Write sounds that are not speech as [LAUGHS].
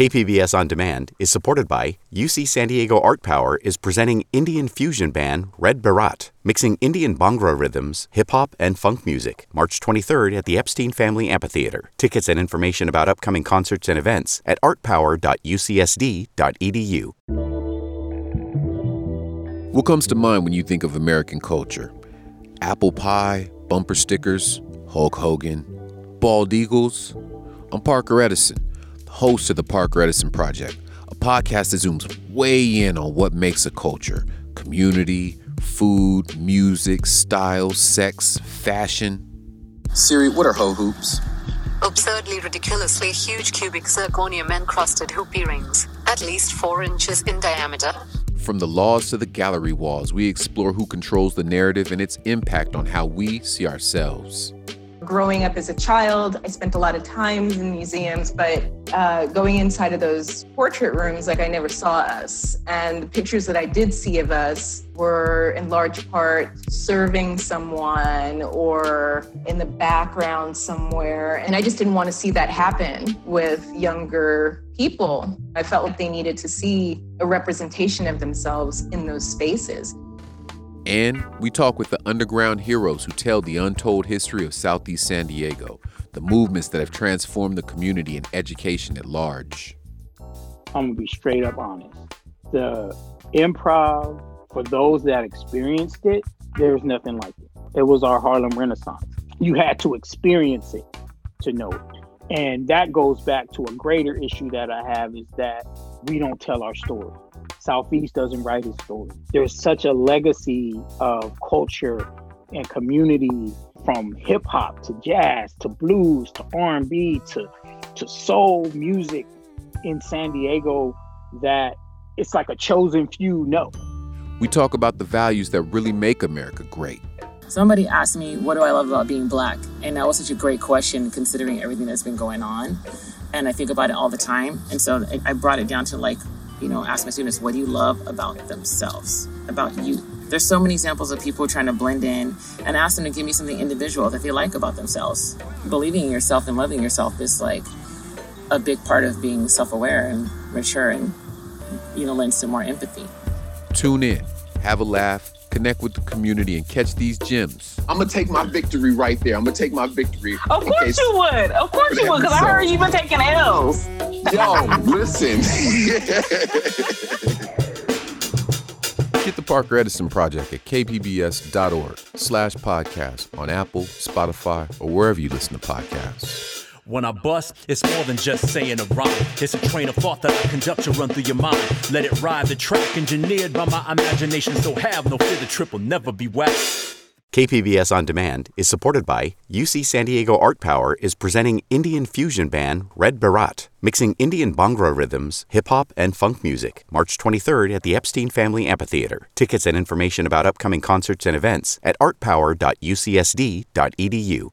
KPBS On Demand is supported by UC San Diego Art Power is presenting Indian fusion band Red Baraat, mixing Indian Bhangra rhythms, hip hop, and funk music, March 23rd at the Epstein Family Amphitheater. Tickets and information about upcoming concerts and events at artpower.ucsd.edu. What comes to mind when you think of American culture? Apple pie, bumper stickers, Hulk Hogan, bald eagles? I'm Parker Edison host of the Parker Edison Project, a podcast that zooms way in on what makes a culture community, food, music, style, sex, fashion. Siri, what are ho hoops? Absurdly, ridiculously huge cubic zirconium encrusted hoop earrings, at least four inches in diameter. From the laws to the gallery walls, we explore who controls the narrative and its impact on how we see ourselves. Growing up as a child, I spent a lot of time in museums, but uh, going inside of those portrait rooms, like I never saw us. And the pictures that I did see of us were in large part serving someone or in the background somewhere. And I just didn't want to see that happen with younger people. I felt like they needed to see a representation of themselves in those spaces. And we talk with the underground heroes who tell the untold history of Southeast San Diego, the movements that have transformed the community and education at large. I'm gonna be straight up honest. The improv, for those that experienced it, there's nothing like it. It was our Harlem Renaissance. You had to experience it to know it. And that goes back to a greater issue that I have is that we don't tell our story. Southeast doesn't write his story. There's such a legacy of culture and community from hip hop to jazz to blues to R&B to to soul music in San Diego that it's like a chosen few know. We talk about the values that really make America great. Somebody asked me, What do I love about being black? And that was such a great question considering everything that's been going on. And I think about it all the time. And so I brought it down to like, you know, ask my students, what do you love about themselves, about you? There's so many examples of people trying to blend in and ask them to give me something individual that they like about themselves. Believing in yourself and loving yourself is like a big part of being self aware and mature and, you know, lends to more empathy. Tune in, have a laugh, connect with the community, and catch these gems. I'm gonna take my victory right there. I'm gonna take my victory. Of course you would. Of course you would, because I heard you've been taking L's. Yo, listen. [LAUGHS] Get the Parker Edison Project at kpbs.org slash podcast on Apple, Spotify, or wherever you listen to podcasts. When I bust, it's more than just saying a rhyme. It's a train of thought that I conduct to run through your mind. Let it ride the track engineered by my imagination. So have no fear, the trip will never be whacked. KPBS On Demand is supported by UC San Diego Art Power is presenting Indian fusion band Red Baraat, mixing Indian Bhangra rhythms, hip hop, and funk music, March 23rd at the Epstein Family Amphitheater. Tickets and information about upcoming concerts and events at artpower.ucsd.edu.